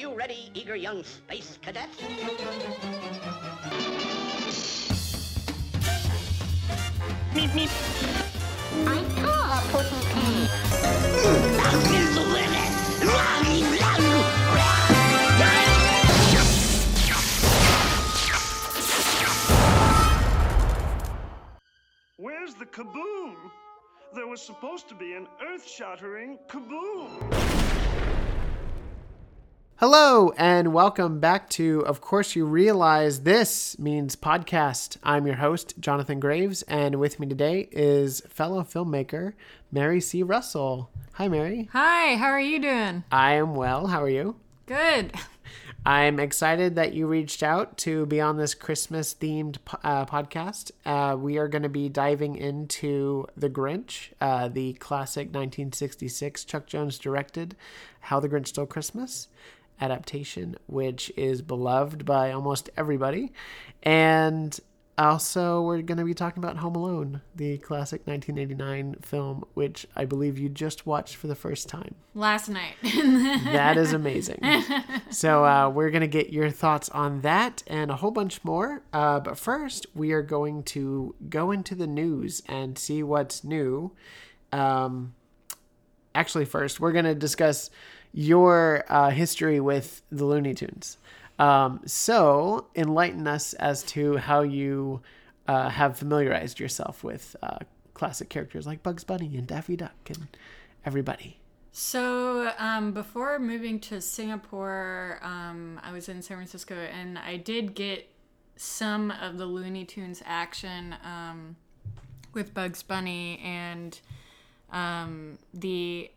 you ready, eager young space cadet? Meep, meep. I saw a pussy cat. Is the limit. Where's the kaboom? There was supposed to be an earth shattering kaboom. Hello, and welcome back to Of Course You Realize This Means Podcast. I'm your host, Jonathan Graves, and with me today is fellow filmmaker Mary C. Russell. Hi, Mary. Hi, how are you doing? I am well. How are you? Good. I'm excited that you reached out to be on this Christmas themed uh, podcast. Uh, we are going to be diving into The Grinch, uh, the classic 1966 Chuck Jones directed How the Grinch Stole Christmas adaptation, which is beloved by almost everybody. And also, we're going to be talking about Home Alone, the classic 1989 film, which I believe you just watched for the first time. Last night. That is amazing. so, uh, we're going to get your thoughts on that and a whole bunch more. Uh, but first, we are going to go into the news and see what's new. Um, actually, first, we're going to discuss your uh, history with the Looney Tunes. Um, so, enlighten us as to how you uh, have familiarized yourself with uh, classic characters like Bugs Bunny and Daffy Duck and everybody. so, um, before moving to Singapore, um, I was in San Francisco and I did get some of the Looney Tunes action um, with Bugs Bunny and um, the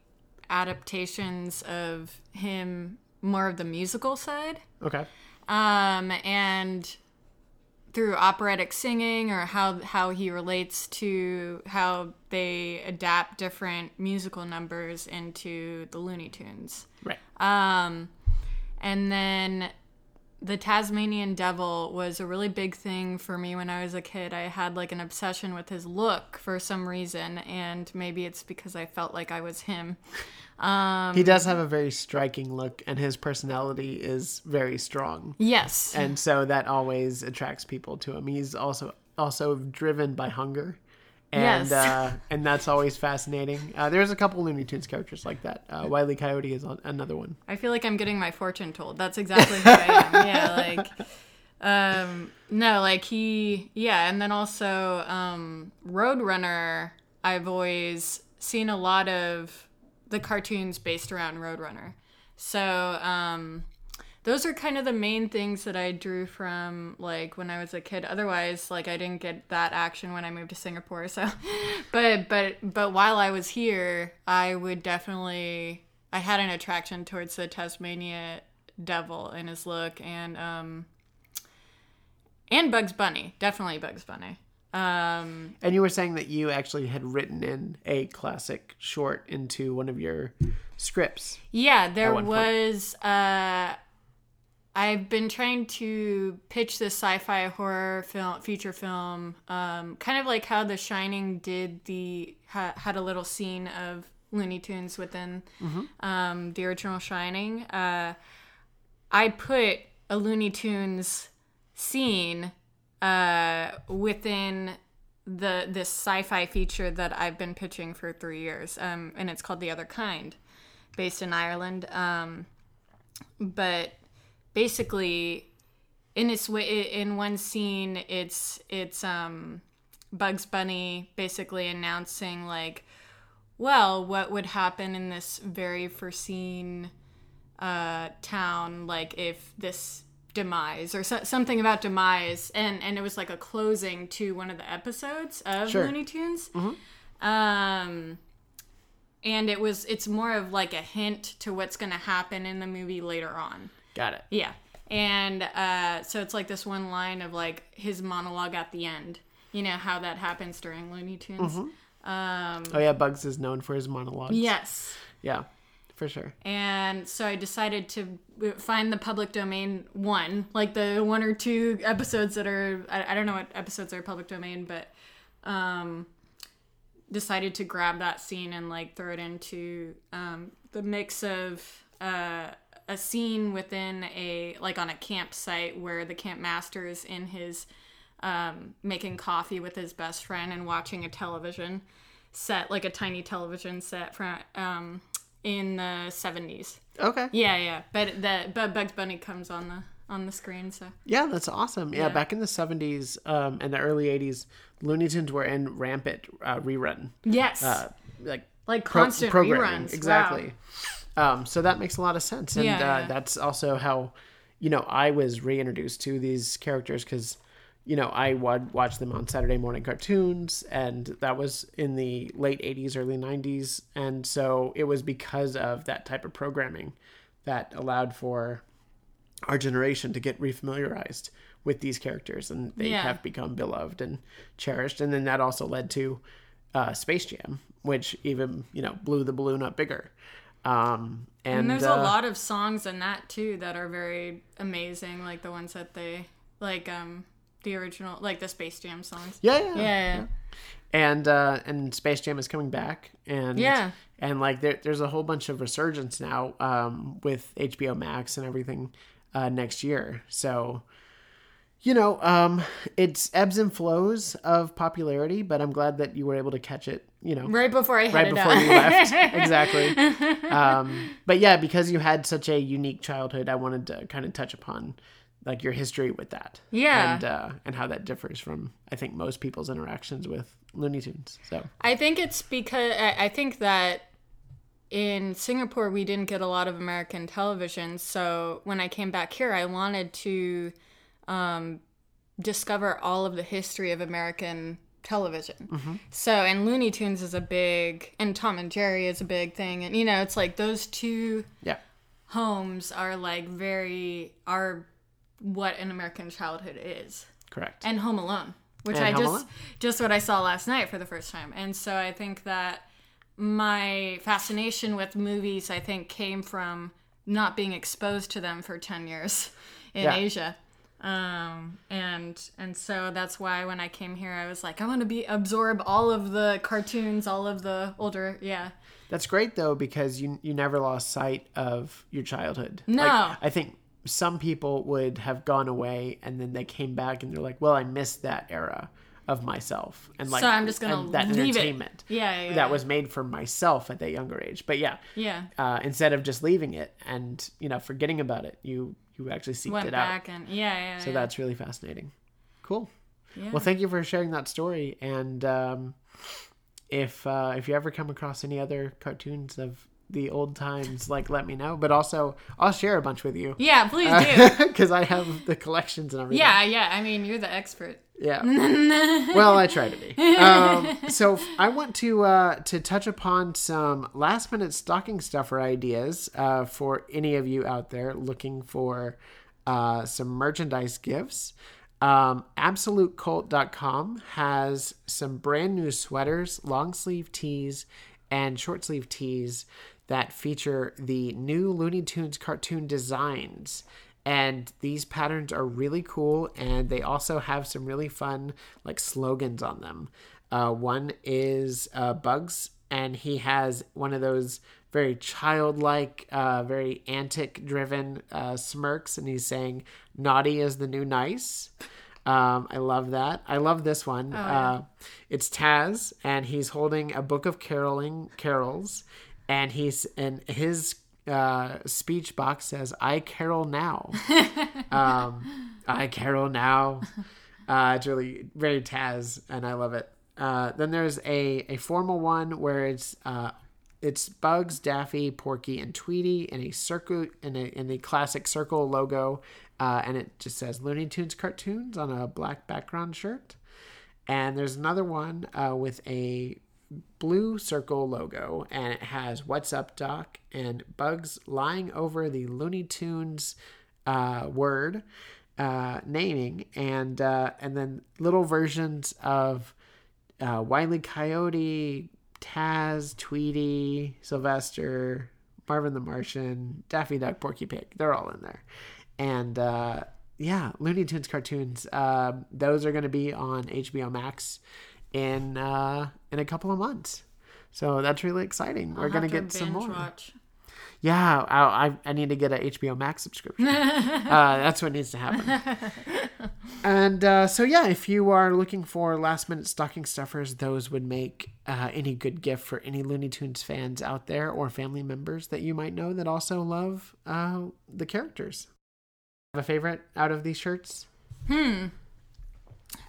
adaptations of him more of the musical side. Okay. um, and through operatic singing or how how he relates to how they adapt different musical numbers into the Looney Tunes. Right. Um, and then the Tasmanian Devil was a really big thing for me when I was a kid. I had like an obsession with his look for some reason, and maybe it's because I felt like I was him. Um, He does have a very striking look, and his personality is very strong, yes. and so that always attracts people to him. He's also also driven by hunger, and Yes. uh, and that's always fascinating. Uh, there's a couple Looney Tunes characters like that. Uh, Wiley Coyote is on- another one. I feel like I'm getting my fortune told. That's exactly who I am. Yeah, like um no, like he yeah, and then also um Roadrunner, I've always seen a lot of the cartoons based around Roadrunner. So, um those are kind of the main things that I drew from like when I was a kid. Otherwise, like I didn't get that action when I moved to Singapore. So, but but but while I was here, I would definitely I had an attraction towards the Tasmania Devil and his look, and um and Bugs Bunny, definitely Bugs Bunny. Um, And you were saying that you actually had written in a classic short into one of your scripts. Yeah, there was. Uh, I've been trying to pitch this sci-fi horror film, feature film, um, kind of like how The Shining did the ha, had a little scene of Looney Tunes within um, the original Shining. Uh, I put a Looney Tunes scene uh, within the this sci-fi feature that I've been pitching for three years, um, and it's called The Other Kind, based in Ireland. Um, but basically, in its way, in one scene, it's it's um, Bugs Bunny basically announcing like, well, what would happen in this very foreseen uh, town, like if this demise or so, something about demise, and and it was like a closing to one of the episodes of Sure. Looney Tunes. Um, and it was it's more of like a hint to what's going to happen in the movie later on. Got it. Yeah. And uh, so it's like this one line of like his monologue at the end. You know how that happens during Looney Tunes. Um, Oh yeah, Bugs is known for his monologues. yes. Yeah, for sure. And so I decided to find the public domain one, like the one or two episodes that are, I, I don't know what episodes are public domain, but um, decided to grab that scene and like throw it into um, the mix of uh, a scene within a like on a campsite where the camp master is in his um, making coffee with his best friend and watching a television set, like a tiny television set from um, in the seventies. Okay. Yeah, yeah. But the but Bugs Bunny comes on the on the screen, so Yeah, that's awesome. Yeah, Yeah. back in the 70s um, and the early 80s, Looney Tunes were in rampant uh, rerun. yes, Uh, like like constant programming. reruns. Exactly. Um, so that makes a lot of sense. And Yeah, uh, yeah. that's also how, you know, I was reintroduced to these characters because, you know, I would watch them on Saturday morning cartoons, and that was in the late 80s, early 90s. And so it was because of that type of programming that allowed for our generation to get refamiliarized with these characters and they Yeah. have become beloved and cherished and then that also led to uh, space jam which even you know blew the balloon up bigger um, and, And there's uh, a lot of songs in that too that are very amazing, like the ones that they like um the original like the Space Jam songs. yeah yeah, Yeah, yeah. and uh, and space jam is coming back and Yeah. and like there, there's a whole bunch of resurgence now um, with hbo max and everything uh, next year so you know um, it's ebbs and flows of popularity but i'm glad that you were able to catch it you know Right before I right before out. you left exactly um, but yeah because you had such a unique childhood i wanted to kind of touch upon like your history with that. Yeah. and uh, and how that differs from i think most people's interactions with looney tunes so. I think it's because I, think that in Singapore we didn't get a lot of American television, so when I came back here, I wanted to um, discover all of the history of American television. So, and Looney Tunes is a big, and Tom and Jerry is a big thing, and you know, it's like those two yeah. homes are like very are what an American childhood is correct and Home Alone, which And I Home just Alone. just what I saw last night for the first time. And so I think that my fascination with movies I think came from not being exposed to them for 10 years in Yeah. Asia. Um and and so that's why when I came here I was like I want to be absorb all of the cartoons, all of the older yeah. That's great though because you you never lost sight of your childhood. No. Like, I think some people would have gone away and then they came back and they're like, "Well, I missed that era of myself." And like So I'm just gonna that entertainment Yeah, yeah, yeah. that was made for myself at that younger age. But yeah, Yeah. uh, instead of just leaving it and you know forgetting about it, you you actually seeked Went it out. and yeah, yeah. So yeah. that's really fascinating. Cool. Yeah. Well, thank you for sharing that story. And um, if uh, if you ever come across any other cartoons of the old times, like let me know. But also, I'll share a bunch with you Yeah, please do. because I have the collections and everything. yeah, yeah. I mean, you're the expert. Yeah. well, I try to be. Um, so I want to uh, to touch upon some last minute stocking stuffer ideas uh, for any of you out there looking for uh, some merchandise gifts. Um, AbsoluteCult.com has some brand new sweaters, long sleeve tees, and short sleeve tees that feature the new Looney Tunes cartoon designs and these patterns are really cool and they also have some really fun like slogans on them uh, one is uh, bugs and he has one of those very childlike uh, very antic driven uh, smirks and he's saying naughty is the new nice um, I love that. I love this one. uh, it's Taz, and he's holding a book of caroling carols, and he's and his uh, speech box says, "I carol now." um, I carol now. Uh, it's really very Taz, and I love it. Uh, then there's a a formal one where it's uh, it's Bugs, Daffy, Porky, and Tweety in a circle in a in the classic circle logo, uh, and it just says Looney Tunes cartoons on a black background shirt. And there's another one uh, with a blue circle logo, and it has "What's up, Doc?" and Bugs lying over the Looney Tunes uh, word uh, naming, and uh, and then little versions of uh, Wiley Coyote, Taz, Tweety, Sylvester, Marvin the Martian, Daffy Duck, Porky Pig. They're all in there. And uh, yeah, Looney Tunes cartoons. Uh, those are going to be on HBO Max in uh, in a couple of months. So that's really exciting. We're going to get some more. Watch. Yeah, I, I, I need to get a HBO Max subscription. uh, that's what needs to happen. and uh, so, yeah, if you are looking for last minute stocking stuffers, those would make uh, any good gift for any Looney Tunes fans out there or family members that you might know that also love uh, the characters. Have a favorite out of these shirts?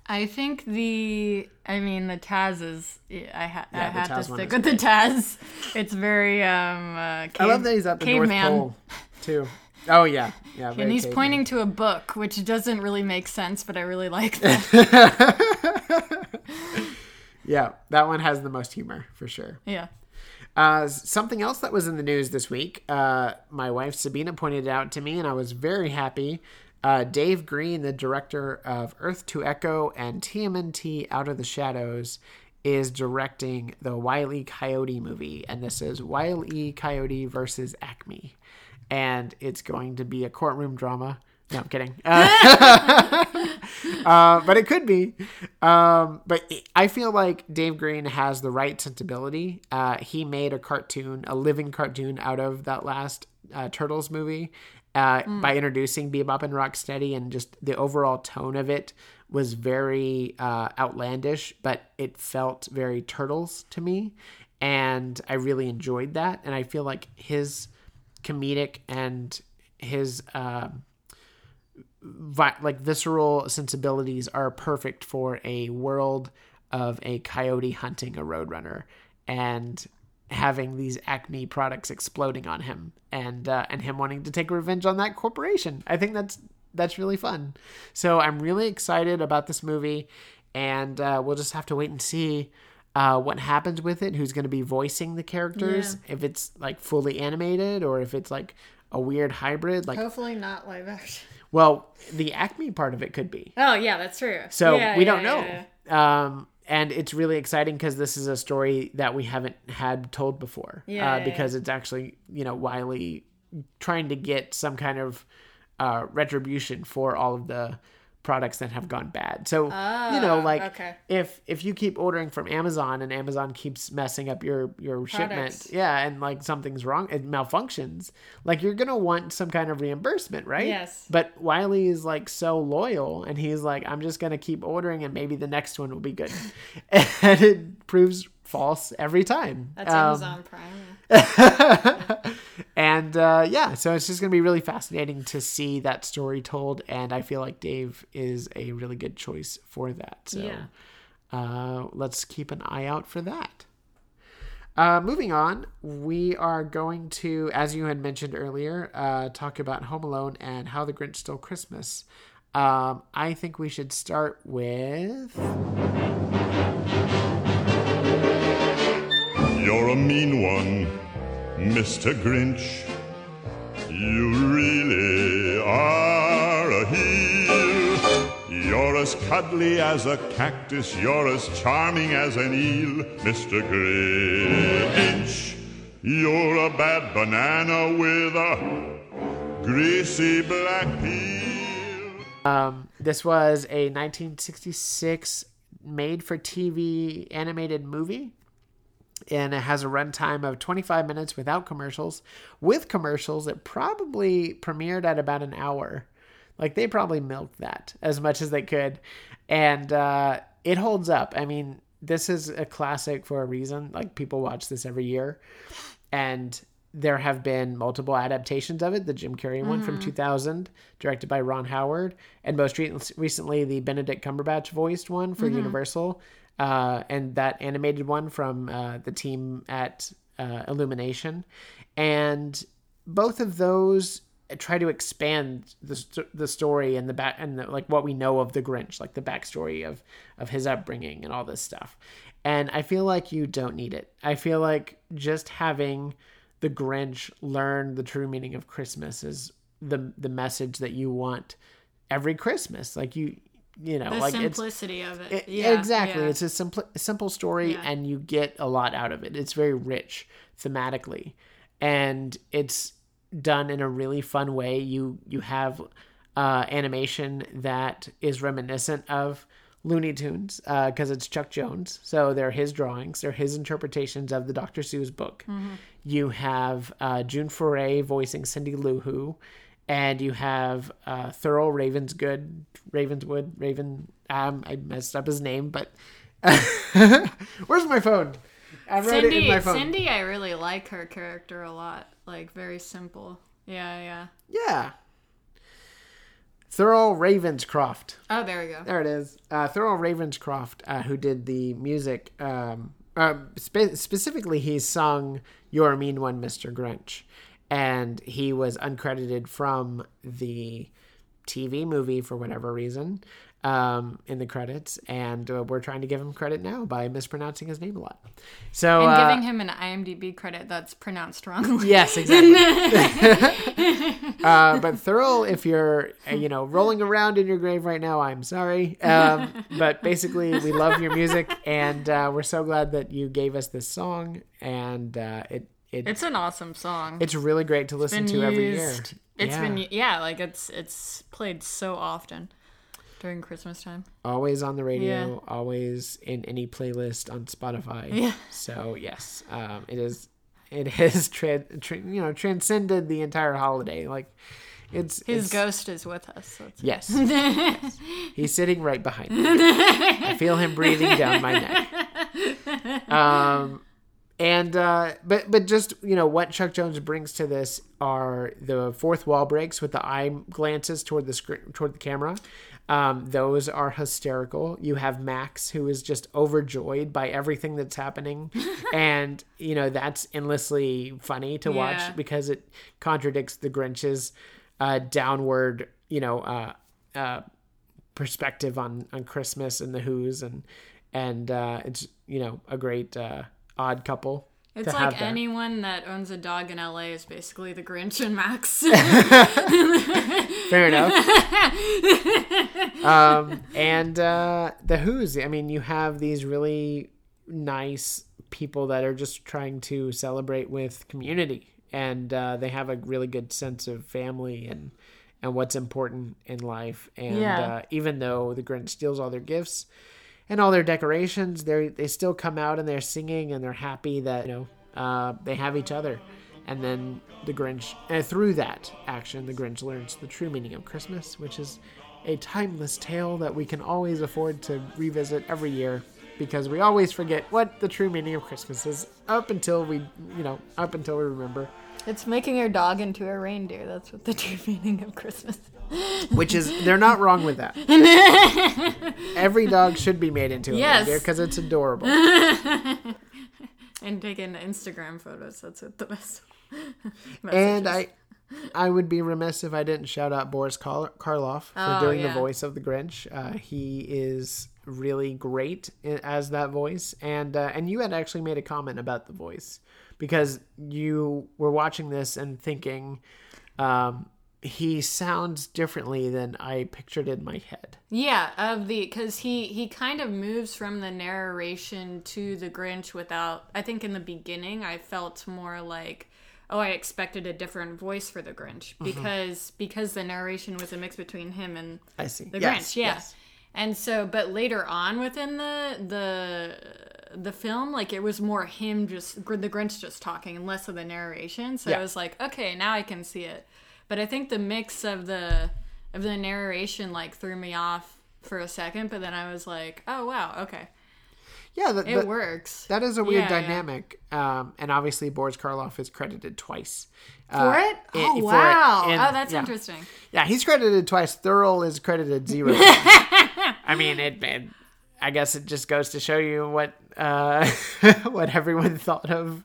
I think the, I mean, the Taz is. I, ha- Yeah, the have Taz to stick with the Taz. It's very um. Uh, cave, I love that he's at the North. Pole, too. Oh, yeah. Yeah, And he's caveman. pointing to a book, which doesn't really make sense, but I really like that. Yeah, that one has the most humor, for sure. yeah. Uh, something else that was in the news this week, uh, my wife Sabina pointed it out to me, and I was very happy. Uh, Dave Green, the director of Earth to Echo and TMNT Out of the Shadows, is directing the Wiley. Coyote movie, and this is Wile E. Coyote versus Acme, and it's going to be a courtroom drama. No, I'm kidding. Uh, uh, but it could be. Um, but I feel like Dave Green has the right sensibility. Uh, he made a cartoon, a living cartoon, out of that last uh, Turtles movie uh, by introducing Bebop and Rocksteady, and just the overall tone of it was very uh, outlandish, but it felt very Turtles to me, and I really enjoyed that. And I feel like his comedic and his um vi- like visceral sensibilities are perfect for a world of a coyote hunting a roadrunner and having these acme products exploding on him and uh, and him wanting to take revenge on that corporation i think that's that's really fun so i'm really excited about this movie and uh, we'll just have to wait and see uh, what happens with it who's going to be voicing the characters if it's like fully animated or if it's like a weird hybrid like Hopefully not live action. well, the Acme part of it could be. Oh, yeah, that's true. So Yeah, we yeah, don't know. yeah, yeah. Um, and it's really exciting because this is a story that we haven't had told before. Yeah, uh, yeah, because it's actually, you know, Wiley trying to get some kind of uh, retribution for all of the products that have gone bad. So, you know, like Ah, okay. if if you keep ordering from Amazon and Amazon keeps messing up your your shipment, yeah, and like something's wrong, it malfunctions, like you're gonna want some kind of reimbursement, right? Yes. But Wiley is like so loyal, and he's like, I'm just gonna keep ordering, and maybe the next one will be good, and it proves false every time. That's Um, Amazon Prime. and uh, yeah, so it's just gonna be really fascinating to see that story told, and I feel like Dave is a really good choice for that. So Yeah. uh, let's keep an eye out for that. Uh, moving on, we are going to, as you had mentioned earlier, uh, talk about Home Alone and How the Grinch Stole Christmas. Um, I think we should start with. You're a mean one, Mr. Grinch. You really are a heel. You're as cuddly as a cactus, you're as charming as an eel, Mr. Grinch. You're a bad banana with a greasy black peel. Um, this was a 1966 made for TV animated movie. And it has a runtime of 25 minutes without commercials. With commercials, it probably premiered at about an hour. Like they probably milked that as much as they could. And uh, it holds up. I mean, this is a classic for a reason. Like people watch this every year. And there have been multiple adaptations of it. The Jim Carrey one from 2000, directed by Ron Howard, and most re- recently the Benedict Cumberbatch voiced one for Universal, uh, and that animated one from uh, the team at uh, Illumination. And both of those try to expand the, st- the story and the back and the, like what we know of the Grinch, like the backstory of of his upbringing and all this stuff. And I feel like you don't need it. I feel like just having the Grinch learn the true meaning of Christmas is the the message that you want every Christmas. Like you you know, The like simplicity of it. it- yeah, exactly. yeah. It's a simple simple story Yeah. and you get a lot out of it. It's very rich thematically. And it's done in a really fun way. You you have uh, animation that is reminiscent of Looney Tunes because it's Chuck Jones. So they're his drawings, they're his interpretations of the Dr. Seuss book. You have uh, June Foray voicing Cindy Lou Who, and you have uh, Thurl Ravensgood, Ravenswood, Raven. Um, I messed up his name, but where's my phone? I wrote it in Cindy, my phone. Cindy, I really like her character a lot. Like very simple. Yeah, yeah. Yeah. Thurl Ravenscroft. Oh, there we go. There it is. Uh, Thurl Ravenscroft, uh, who did the music. Um, uh, spe- specifically, he sung "You're a Mean One, Mr. Grinch," and he was uncredited from the TV movie for whatever reason um, in the credits, and uh, we're trying to give him credit now by mispronouncing his name a lot. So, And uh, giving him an IMDb credit that's pronounced wrongly. Yes, exactly. uh, but Thurl, if you're uh, you know rolling around in your grave right now, I'm sorry. Um, but basically, we love your music, and uh, we're so glad that you gave us this song, and uh, it it It's an awesome song. it's really great to listen been to every year. used- It's yeah. been yeah, like it's it's played so often during Christmas time. always on the radio, Yeah. always in any playlist on Spotify. Yeah. So yes, um, it is. It has tra- tra- you know transcended the entire holiday. Like it's His it's- ghost is with us. So it's Yes. Yes. He's sitting right behind me. I feel him breathing down my neck. Um, and uh, but but just you know what Chuck Jones brings to this are the fourth wall breaks with the eye glances toward the screen toward the camera. Um, those are hysterical. You have Max who is just overjoyed by everything that's happening, and you know that's endlessly funny to Yeah. watch because it contradicts the Grinch's uh, downward, you know, uh, uh, perspective on on Christmas and the Who's and and uh, it's you know a great uh, odd couple. It's like that. anyone that owns a dog in LA is basically the Grinch and Max. Fair enough. um, and uh, the Who's. I mean, you have these really nice people that are just trying to celebrate with community, and uh, they have a really good sense of family and and what's important in life. And Yeah. uh, even though the Grinch steals all their gifts and all their decorations, they they still come out and they're singing and they're happy that you know uh, they have each other. And then the Grinch, through that action, the Grinch learns the true meaning of Christmas, which is a timeless tale that we can always afford to revisit every year because we always forget what the true meaning of Christmas is up until we, you know, up until we remember. it's making your dog into a reindeer. That's what the true meaning of Christmas. Which is, they're not wrong with that. Every dog should be made into a Yes. reindeer because it's adorable. And taking Instagram photos. That's what the best. And. I, I would be remiss if I didn't shout out Boris Karl- Karloff for Oh, doing yeah. the voice of the Grinch. Uh, he is really great as that voice, and uh, and you had actually made a comment about the voice because you were watching this and thinking. Um, he sounds differently than I pictured in my head. Yeah, of the because he he kind of moves from the narration to the Grinch without. I think in the beginning I felt more like, oh, I expected a different voice for the Grinch Mm-hmm. because because the narration was a mix between him and I see. the Yes, Grinch. Yeah. yes. And so, but later on within the the the film, like it was more him just the Grinch just talking and less of the narration. So Yeah. I was like, okay, now I can see it. But I think the mix of the of the narration like threw me off for a second. But then I was like, oh wow, okay, Yeah, the, it works That is a weird Yeah, yeah. dynamic. Um, and obviously, Boris Karloff is credited twice. for uh, it. Oh it. wow, And- oh that's yeah. interesting. Yeah, he's credited twice. Thurl is credited zero. I mean, it, it. I guess it just goes to show you what uh, what everyone thought of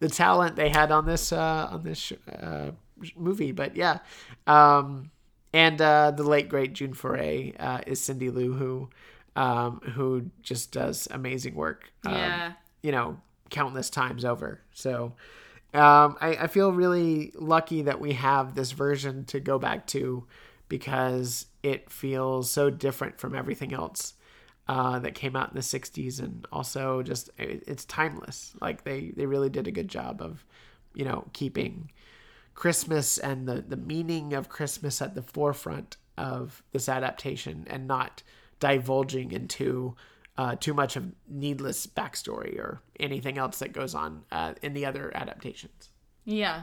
the talent they had on this uh, on this sh- uh, movie. But yeah, um, and uh, the late great June Foray uh, is Cindy Lou who um, who just does amazing work. Um, Yeah. you know, countless times over. So um, I, I feel really lucky that we have this version to go back to because it feels so different from everything else uh, that came out in the 60s and also just it, it's timeless like they they really did a good job of you know keeping christmas and the the meaning of christmas at the forefront of this adaptation and not divulging into uh, too much of needless backstory or anything else that goes on uh, in the other adaptations. Yeah.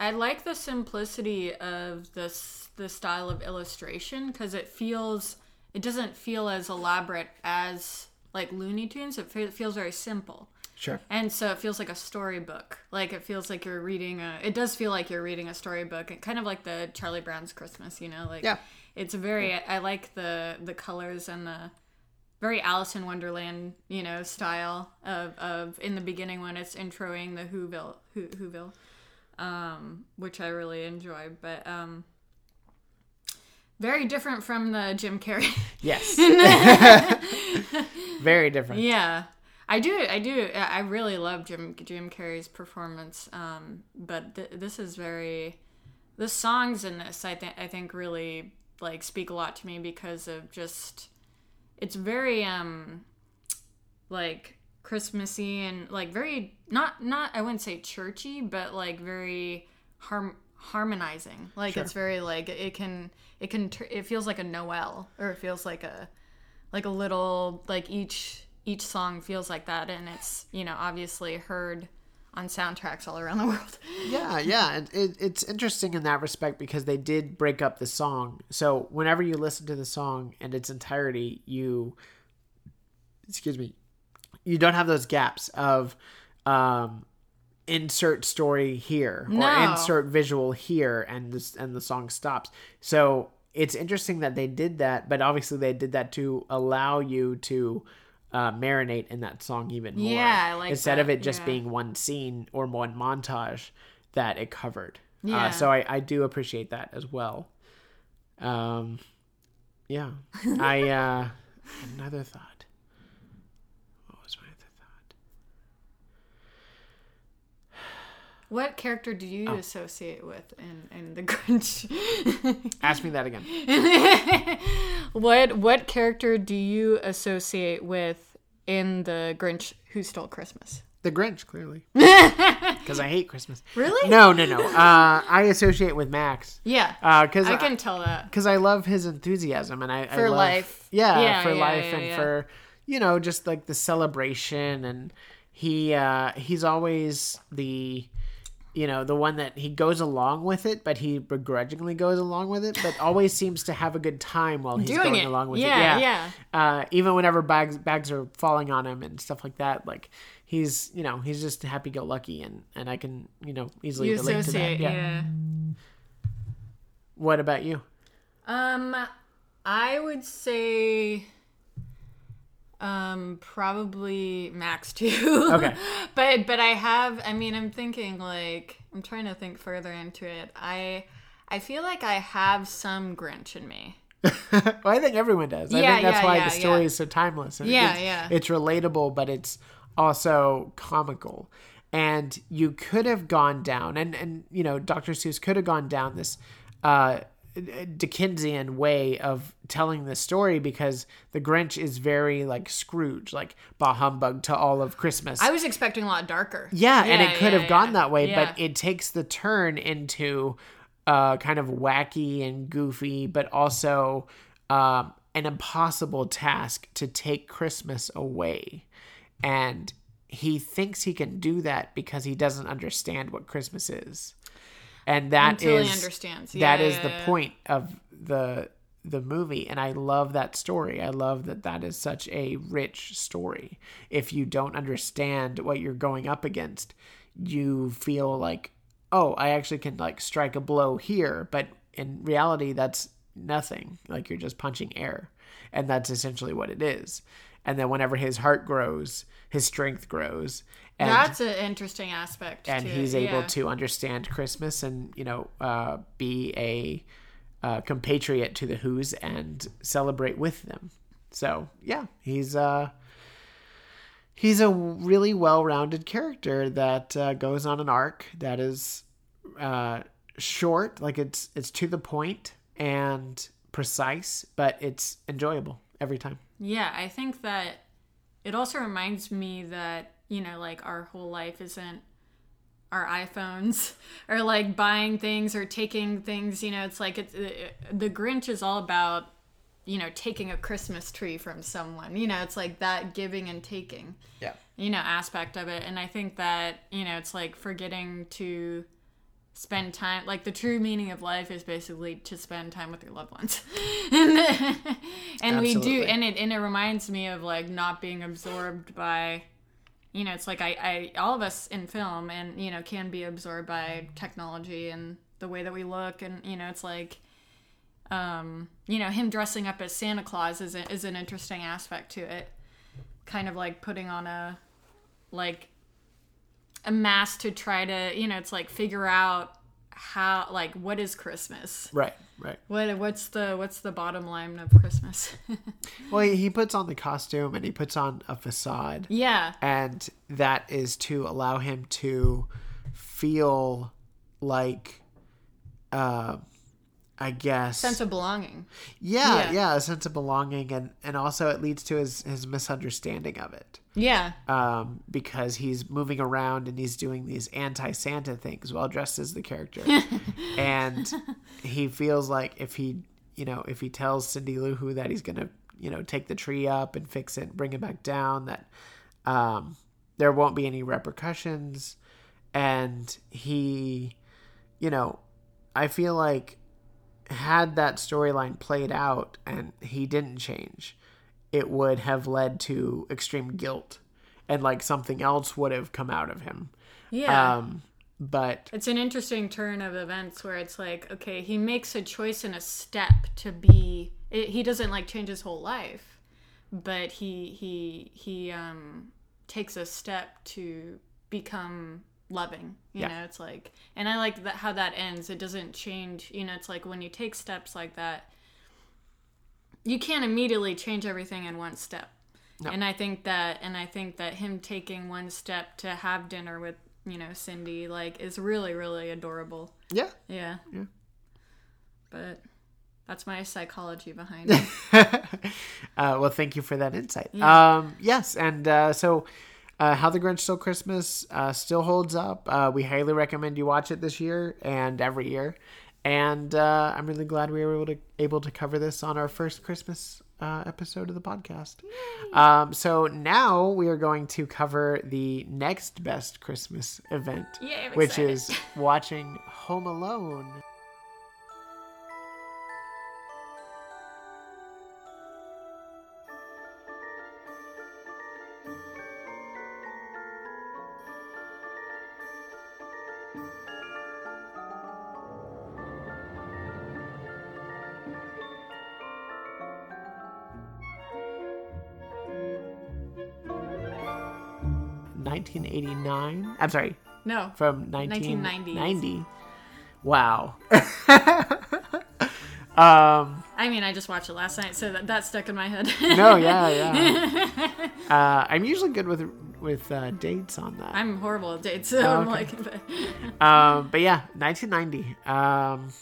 I like the simplicity of this the style of illustration because it feels it doesn't feel as elaborate as like Looney Tunes. It feels very simple. Sure. And so it feels like a storybook. Like it feels like you're reading a. It does feel like you're reading a storybook, and kind of like the Charlie Brown's Christmas. You know, like Yeah. It's very. I like the the colors and the very Alice in Wonderland, you know, style of of in the beginning when it's introing the Whoville Who, Whoville, um, which I really enjoy. But um, very different from the Jim Carrey. Yes. Very different. Yeah, I do. I do. I really love Jim Jim Carrey's performance. Um, but th- this is very. The songs in this, I think, I think really like speak a lot to me because of just. It's very um, like Christmassy and like very not not I wouldn't say churchy, but like very harm harmonizing. Like it's very like it can it can tr- it feels like a Noel or it feels like a like a little like each each song feels like that and it's you know obviously heard on soundtracks all around the world Yeah, yeah. And it, it's interesting in that respect because they did break up the song. So whenever you listen to the song in its entirety, you, excuse me, you don't have those gaps of um, insert story here or No. insert visual here, and this and the song stops. So it's interesting that they did that, but obviously they did that to allow you to. Uh, marinate in that song even more. Yeah, I like Instead of it just yeah. being one scene or one montage that it covered. Yeah. Uh, so I, I do appreciate that as well. Um, yeah. I uh, another thought. What was my other thought? What character do Oh. you associate with in, in the Grinch Ask me that again. what what character do you associate with in the Grinch Who Stole Christmas The Grinch, clearly, because I hate Christmas. Really? No, no, no. Uh, I associate with Max. yeah Because I can tell that because I love his enthusiasm and I I For love- life. Yeah, Yeah, for yeah, life yeah, and for you know just like the celebration and he uh he's always the you know the one that he goes along with it but he begrudgingly goes along with it but always seems to have a good time while he's Doing going it. along with Yeah, it yeah. uh even whenever bags bags are falling on him and stuff like that like he's you know he's just happy-go-lucky and and i can you know easily you relate to that yeah. yeah what about you Um, I would say, um, probably Max too. Okay. but but I have. I mean, I'm thinking like I'm trying to think further into it. I I feel like I have some Grinch in me. well, I think everyone does. I Yeah, think that's yeah, why yeah, the story is so timeless. And Yeah, it's, yeah. It's relatable, but it's also comical. And you could have gone down, and and you know, Dr. Seuss could have gone down this uh, Dickensian way of telling the story because the Grinch is very like Scrooge, like bah humbug to all of Christmas. I was expecting a lot darker. Yeah, and it could yeah, have gone that way, Yeah. but it takes the turn into uh, kind of wacky and goofy, but also um, an impossible task to take Christmas away. And he thinks he can do that because he doesn't understand what Christmas is. And that is Until he understands. that Yeah, is yeah, the yeah. point of the the movie and i love that story i love that that is such a rich story if you don't understand what you're going up against you feel like oh i actually can like strike a blow here but in reality that's nothing like you're just punching air and that's essentially what it is and then whenever his heart grows his strength grows and That's an interesting aspect. and to it, he's able yeah. to understand Christmas and you know uh, be a uh, compatriot to the Who's and celebrate with them. So yeah, he's uh, he's a really well-rounded character that uh, goes on an arc that is uh, short, like it's it's to the point and precise, but it's enjoyable every time. Yeah, I think that it also reminds me that, you know, like our whole life isn't our iPhones or like buying things or taking things, you know, it's like it's it, the Grinch is all about you know taking a christmas tree from someone you know it's like that giving and taking Yeah. you know aspect of it. And i think that you know it's like forgetting to spend time like the true meaning of life is basically to spend time with your loved ones. And, and we do and it and it reminds me of like not being absorbed by you know it's like I, I all of us in film and you know can be absorbed by technology and the way that we look. And you know it's like um you know him dressing up as santa claus is, a, is an interesting aspect to it. Kind of like putting on a like a mask to try to you know it's like figure out how like what is christmas Right. Right. what what's the what's the bottom line of christmas Well, he he puts on the costume and he puts on a facade. yeah and that is to allow him to feel like uh i guess. Sense of belonging. Yeah, yeah. yeah a sense of belonging and and also it leads to his his misunderstanding of it. Yeah. Um because he's moving around and he's doing these anti-santa things while dressed as the character. And he feels like if he you know if he tells cindy lou who that he's gonna you know take the tree up and fix it and bring it back down that um there won't be any repercussions. And he you know i feel like had that storyline played out and he didn't change it would have led to extreme guilt and like something else would have come out of him. Yeah. Um but it's an interesting turn of events where it's like okay he makes a choice and a step to be it, he doesn't like change his whole life but he he he um takes a step to become loving you Yeah. know it's like and i like that how that ends. It doesn't change you know it's like when you take steps like that you can't immediately change everything in one step. And i think that and i think that him taking one step to have dinner with you know cindy like is really really adorable. Yeah. Yeah. Yeah. but that's my psychology behind it. Uh, well, thank you for that insight. Um, yes, and uh, so uh, How the Grinch Stole Christmas uh, still holds up. Uh, we highly recommend you watch it this year and every year. And uh, I'm really glad we were able to able to cover this on our first Christmas uh, episode of the podcast. Um, so now we are going to cover the next best Christmas event, Yay, which excited. is watching Home Alone. Nineteen eighty nine. I'm sorry, no from 1990s. 1990. Wow. um, i mean i just watched it last night so that, that stuck in my head no, yeah, yeah. Uh, I'm usually good with with uh, dates on that. i'm horrible at dates so i'm okay. like Um, but yeah, 1990. Um,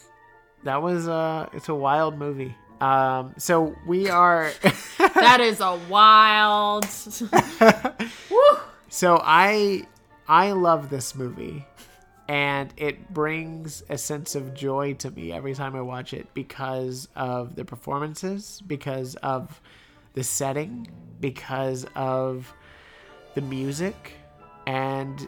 that was uh, it's a wild movie. Um, so we are. that is a wild So I I love this movie and it brings a sense of joy to me every time I watch it because of the performances, because of the setting, because of the music and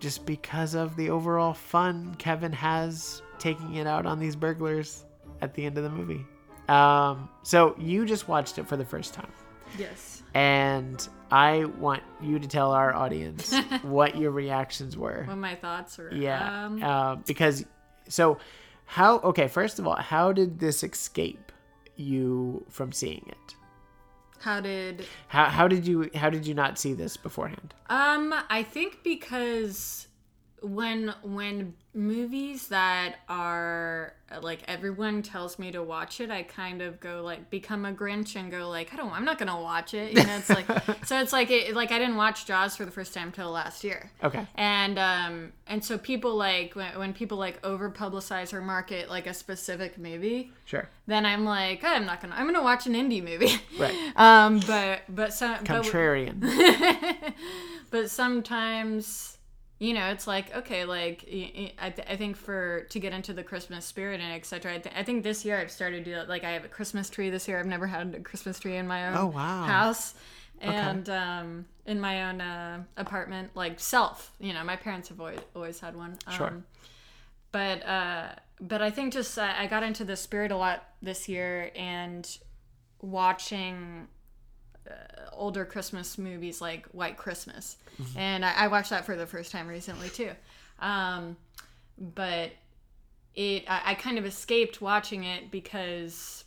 just because of the overall fun Kevin has taking it out on these burglars at the end of the movie. Um, so you just watched it for the first time yes and I want you to tell our audience what your reactions were. what my thoughts were Yeah, um, uh, because so how? Okay, first of all, how did this escape you from seeing it? how did How how did you how did you not see this beforehand? Um, I think because when when movies that are like everyone tells me to watch it, I kind of go like become a Grinch and go like I don't I'm not gonna watch it. You know, it's like so it's like it, like I didn't watch Jaws for the first time till last year. Okay. And um and so people like when, when people like over publicize or market like a specific movie, Sure. then I'm like "Oh, I'm not gonna I'm gonna watch an indie movie. Right. Um, but but some but, Contrarian. but sometimes you know, it's like okay, like I, th- I think for to get into the Christmas spirit and etc. I, th- I think this year I've started to do like I have a Christmas tree this year. I've never had a Christmas tree in my own Oh, wow. house and um, in my own uh, apartment, like self. You know, my parents have always always had one. Um, Sure. But uh, but I think just uh, I got into the spirit a lot this year and watching older Christmas movies like White Christmas, and I, I watched that for the first time recently too. Um, but it I, I kind of escaped watching it because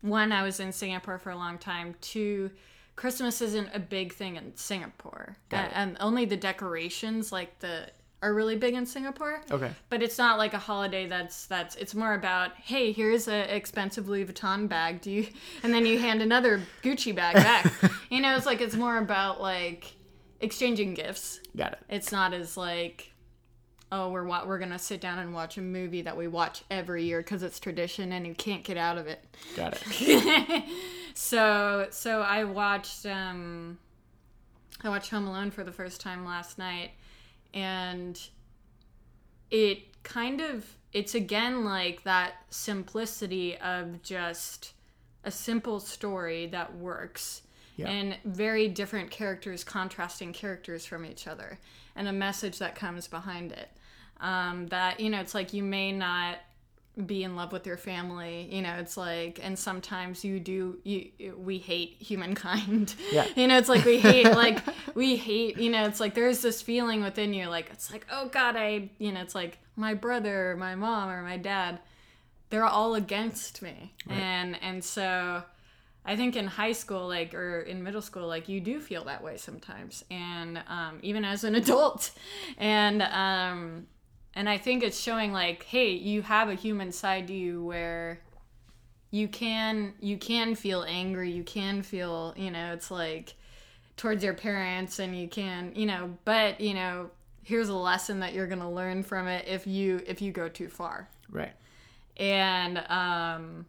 one I was in Singapore for a long time. Two, Christmas isn't a big thing in Singapore, and, and only the decorations like the are really big in Singapore Okay. but it's not like a holiday that's that's it's more about hey here's a expensive louis vuitton bag do you and then you hand another gucci bag back you know it's like it's more about like exchanging gifts Got it. it's not as like oh we're wa- we're gonna sit down and watch a movie that we watch every year because it's tradition and you can't get out of it Got it. so so I watched um I watched Home Alone for the first time last night and it kind of it's again like that simplicity of just a simple story that works Yeah. and very different characters contrasting characters from each other and a message that comes behind it um, that you know it's like you may not be in love with your family you know it's like and sometimes you do you we hate humankind. Yeah. you know it's like we hate like we hate you know it's like there's this feeling within you like it's like oh god i you know it's like my brother or my mom or my dad they're all against me. And and so i think in high school like or in middle school like you do feel that way sometimes. And um, even as an adult. And um and i think it's showing like hey you have a human side to you where you can you can feel angry you can feel you know it's like towards your parents and you can you know but you know here's a lesson that you're going to learn from it if you if you go too far Right. and um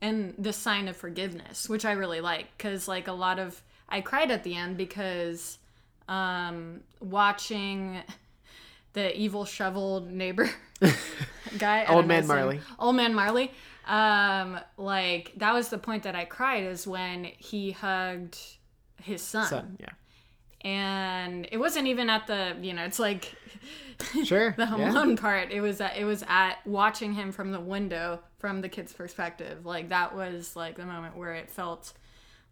and the sign of forgiveness which i really like because like a lot of i cried at the end because um watching the evil shoveled neighbor guy Old know Man. Marley. old man marley um like that was the point that i cried is when he hugged his son, Son. Yeah. and it wasn't even at the you know it's like Sure. the Home yeah. Alone part. It was at, it was at watching him from the window from the kid's perspective. Like that was like the moment where it felt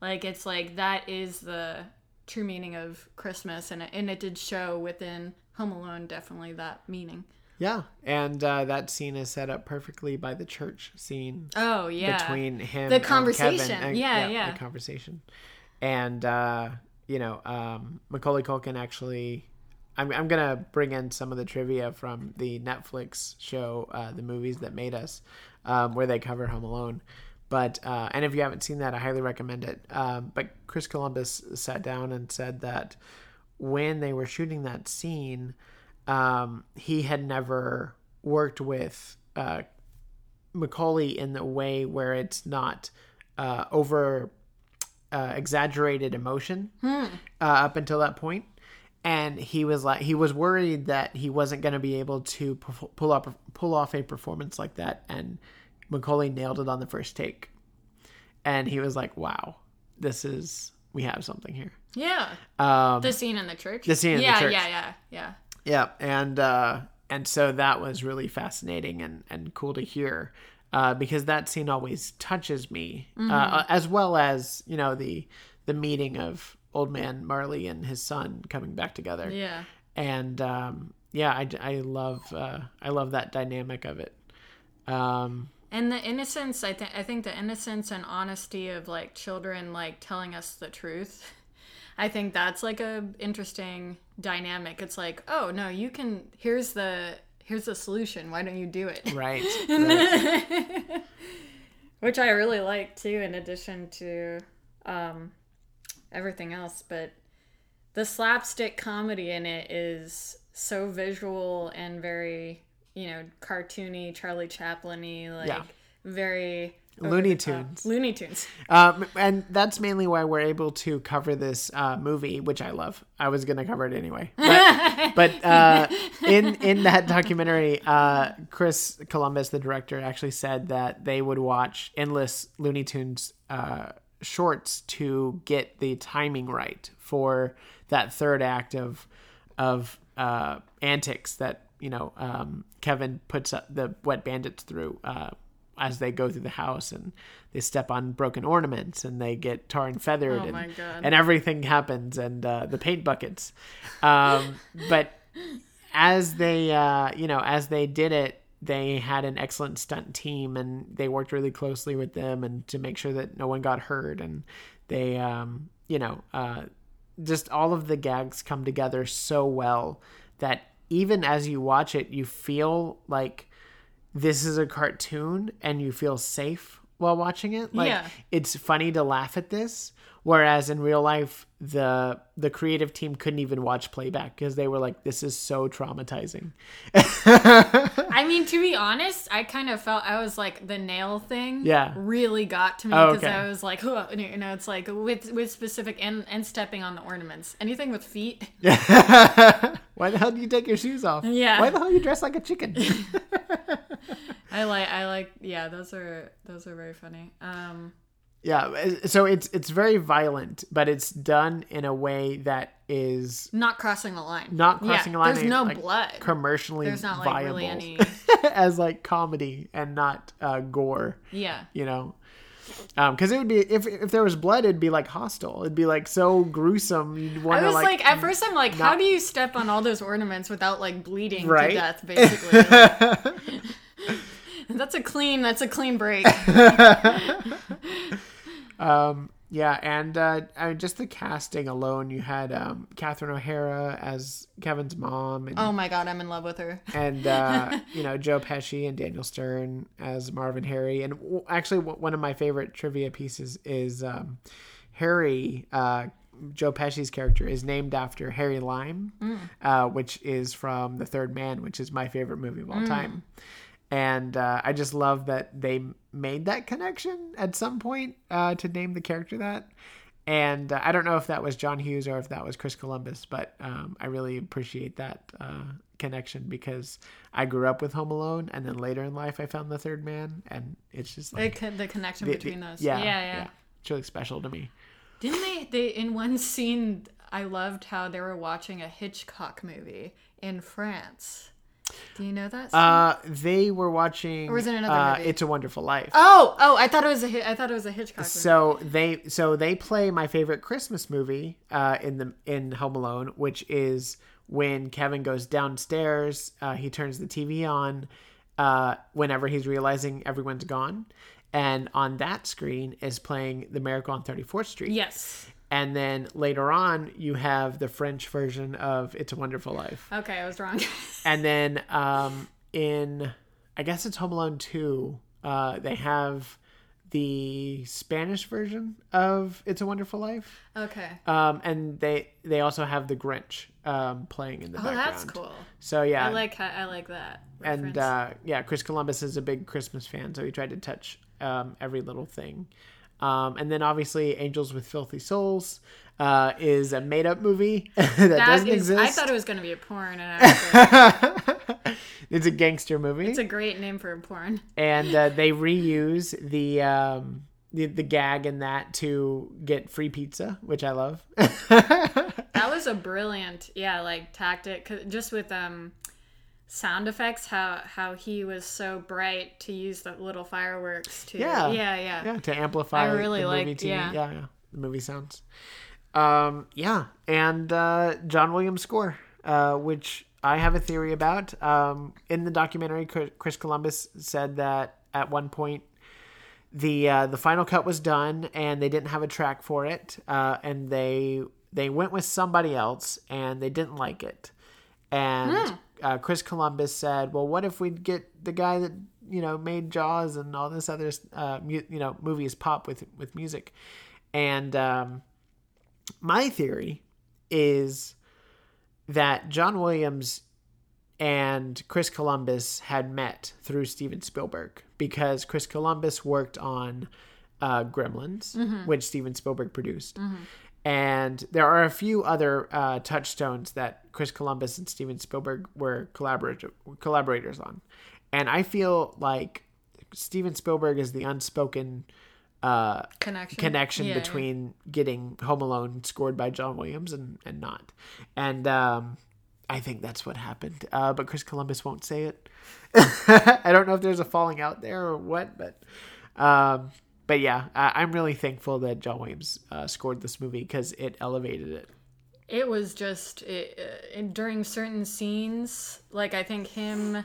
like it's like that is the true meaning of Christmas, and it, and it did show within Home Alone definitely that meaning. Yeah. And uh, that scene is set up perfectly by the church scene Oh yeah, between him and The conversation. And- Yeah, yeah. The conversation. And, uh, you know, um, Macaulay Culkin actually. I'm, I'm going to bring in some of the trivia from the Netflix show, uh, The Movies That Made Us, um, where they cover Home Alone. But, uh, and if you haven't seen that, I highly recommend it. Um, but Chris Columbus sat down and said that when they were shooting that scene, um, he had never worked with uh, Macaulay in the way where it's not uh, over uh, exaggerated emotion uh, up until that point. And he was like, he was worried that he wasn't going to be able to pu- pull up, pull off a performance like that. And Macaulay nailed it on the first take. And he was like, "Wow, this is we have something here." yeah. Um, The scene in the church. The scene in the yeah, church. Yeah, yeah, yeah, Yeah, Yeah, and uh, and so that was really fascinating and and cool to hear uh, because that scene always touches me, uh, as well as you know the the meeting of old man Marley and his son coming back together, yeah. and um, yeah, I, I love uh, I love that dynamic of it. Um, And the innocence, I think, I think the innocence and honesty of like children, like telling us the truth. I think that's like a interesting dynamic. It's like, oh no, you can. Here's the here's the solution. Why don't you do it? right, right. Which I really like too. In addition to um, everything else, but the slapstick comedy in it is so visual and very you know cartoony, Charlie Chaplin-y, like Yeah. very Looney. Tunes. Looney Tunes. Um, and that's mainly why we're able to cover this uh, movie, which I love. I was gonna cover it anyway, but, but uh, in in that documentary, uh, Chris Columbus, the director, actually said that they would watch endless Looney Tunes uh, shorts to get the timing right for that third act of of uh, antics that you know um, Kevin puts the wet bandits through. Uh, as they go through the house and they step on broken ornaments and they get tar and feathered Oh and, and everything happens and uh, the paint buckets um, but as they uh, you know as they did it they had an excellent stunt team and they worked really closely with them and to make sure that no one got hurt and they um, you know uh, just all of the gags come together so well that even as you watch it you feel like this is a cartoon and you feel safe while watching it like Yeah. it's funny to laugh at this whereas in real life the the creative team couldn't even watch playback because they were like this is so traumatizing I mean, to be honest, I kind of felt I was like the nail thing. Yeah. really got to me Oh, because okay. I was like, "Huh," you know, it's like with with specific and and stepping on the ornaments. Anything with feet. why the hell do you take your shoes off Yeah. why the hell you dress like a chicken I like I like yeah. Those are those are very funny. Um, yeah so it's it's very violent but it's done in a way that is not crossing the line. not crossing yeah, a line There's no like, blood. commercially There's not like viable really any. as like comedy and not uh, gore Yeah. you know because it would be if if there was blood it'd be like hostile it'd be like so gruesome you'd want I was like, like, at first, I'm like, how do you step on all those ornaments without like bleeding Right? to death? Basically, that's a clean. That's a clean break. yeah and uh I mean, just the casting alone you had um catherine o'hara as kevin's mom and Oh my god, I'm in love with her. and uh, you know Joe Pesci and Daniel Stern as Marvin Harry. And w- actually, w- one of my favorite trivia pieces is um, Harry. Uh, Joe Pesci's character is named after Harry Lime, uh, which is from The Third Man, which is my favorite movie of all time. And uh, I just love that they made that connection at some point uh, to name the character that. And uh, I don't know if that was John Hughes or if that was Chris Columbus, but um, I really appreciate that uh, connection because I grew up with Home Alone, and then later in life I found The Third Man, and it's just The, like con- the connection the- the- between those. Yeah, yeah, yeah. It's really special to me. Didn't they? They in one scene, I loved how they were watching a Hitchcock movie in France. Do you know that? scene? Uh, they were watching. Or was it another uh, movie? It's a Wonderful Life. oh, oh! I thought it was a. I thought it was a Hitchcock. movie. So they so they play my favorite Christmas movie uh, in the in Home Alone, which is when Kevin goes downstairs. Uh, he turns the TV on uh, whenever he's realizing everyone's gone, and on that screen is playing The Miracle on Thirty Fourth Street. Yes. And then later on, you have the French version of It's a Wonderful Life. Okay, I was wrong. And then um, in, I guess it's Home Alone 2, uh, they have the Spanish version of It's a Wonderful Life. okay. Um, and they they also have the Grinch um, playing in the Oh, background. that's cool. So yeah, I like. I like that. and uh, yeah, Chris Columbus is a big Christmas fan, so he tried to touch um, every little thing. Um, and then obviously, Angels with Filthy Souls uh, is a made up movie that, That doesn't is- exist. I thought it was going to be a porn, like, it's a gangster movie. it's a great name for a porn. and uh, they reuse the um the, the gag in that to get free pizza which i love That was a brilliant, yeah, like tactic. just with um, sound effects, how how he was so bright to use the little fireworks to. Yeah. yeah, yeah. yeah to amplify I really the movie liked- TV. yeah. yeah yeah the movie sounds um yeah and uh john williams score uh which i have a theory about um in the documentary Chris- chris columbus said that at one point the uh, the final cut was done and they didn't have a track for it uh, and they they went with somebody else and they didn't like it and uh, Chris Columbus said, "Well, what if we get the guy that you know made Jaws and all this other uh, mu- you know movies pop with with music?" And um, my theory is that John Williams and Chris Columbus had met through Steven Spielberg because Chris Columbus worked on uh, Gremlins, which Steven Spielberg produced. And there are a few other uh, touchstones that Chris Columbus and Steven Spielberg were collaborat- collaborators on. And I feel like Steven Spielberg is the unspoken uh, Connection. connection Yeah, yeah. between getting Home Alone scored by John Williams and, and not. And um, I think that's what happened. Uh, but Chris Columbus won't say it. I don't know if there's a falling out there or what, but um, but yeah, I, I'm really thankful that John Williams uh, scored this movie because it elevated it. It was just it, uh, during certain scenes, like I think him.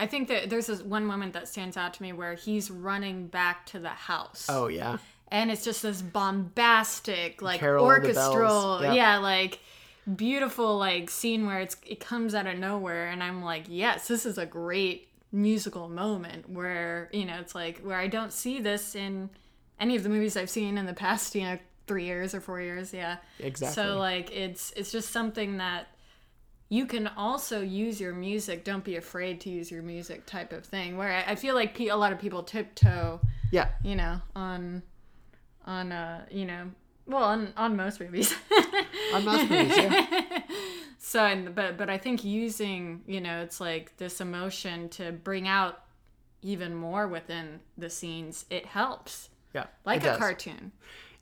I think that there's this one moment that stands out to me where he's running back to the house. Oh yeah, and it's just this bombastic like Carol orchestral yeah like beautiful like scene where it's it comes out of nowhere and i'm like yes this is a great musical moment where you know it's like where i don't see this in any of the movies i've seen in the past you know three years or four years yeah Exactly. so like it's it's just something that you can also use your music don't be afraid to use your music type of thing where i, I feel like a lot of people tiptoe yeah, you know, on on uh, you know, well, on on most movies. on most movies. Yeah. so, and, but but I think using, you know, it's like this emotion to bring out even more within the scenes, it helps. Yeah, Like a does. cartoon,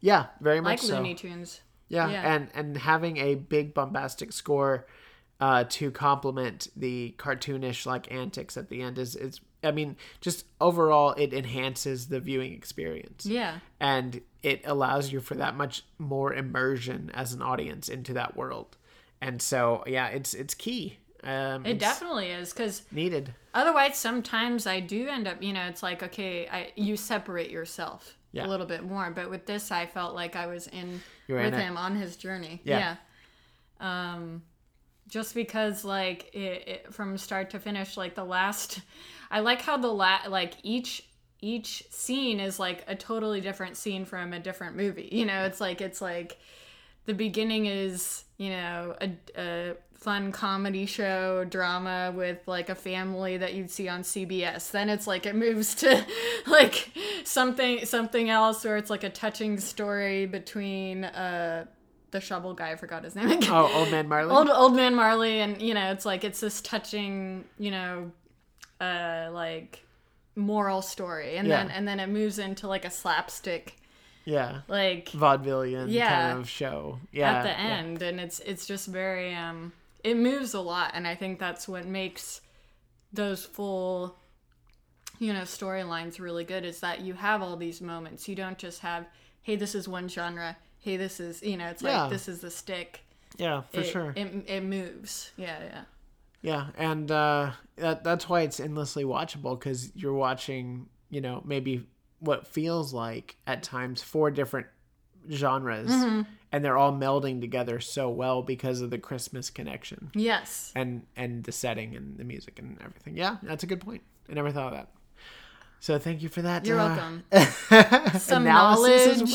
Yeah, very much like so. Looney Tunes. Yeah, Yeah. and and having a big bombastic score uh, to complement the cartoonish like antics at the end is is I mean just overall it enhances the viewing experience. Yeah. and it allows you for that much more immersion as an audience into that world. And so yeah, it's it's key. Um, It it's definitely is because needed. otherwise sometimes i do end up you know it's like okay I, you separate yourself Yeah. a little bit more but with this i felt like i was in with in it. him on his journey Yeah. yeah, um just because like it, it from start to finish like the last i like how the la like each each scene is like a totally different scene from a different movie you know it's like it's like the beginning is you know a, a fun comedy show drama with like a family that you'd see on cbs then it's like it moves to like something something else where it's like a touching story between uh the shovel guy i forgot his name again Oh, old man Marley. old old man marley and you know it's like it's this touching you know uh like moral story and Yeah. then and then it moves into like a slapstick yeah, like vaudevillian Yeah. kind of show. Yeah, at the yeah. end and it's it's just very um it moves a lot and i think that's what makes those full you know storylines really good is that you have all these moments you don't just have hey this is one genre hey this is you know it's Yeah. like this is the stick Yeah, for it, sure. it, it moves yeah yeah Yeah, and uh, that that's why it's endlessly watchable because you're watching, you know, maybe what feels like at times four different genres, Mm-hmm. and they're all melding together so well because of the Christmas connection yes and and the setting and the music and everything. Yeah, that's a good point. I never thought of that. So thank you for that. you're uh, welcome some analysis knowledge as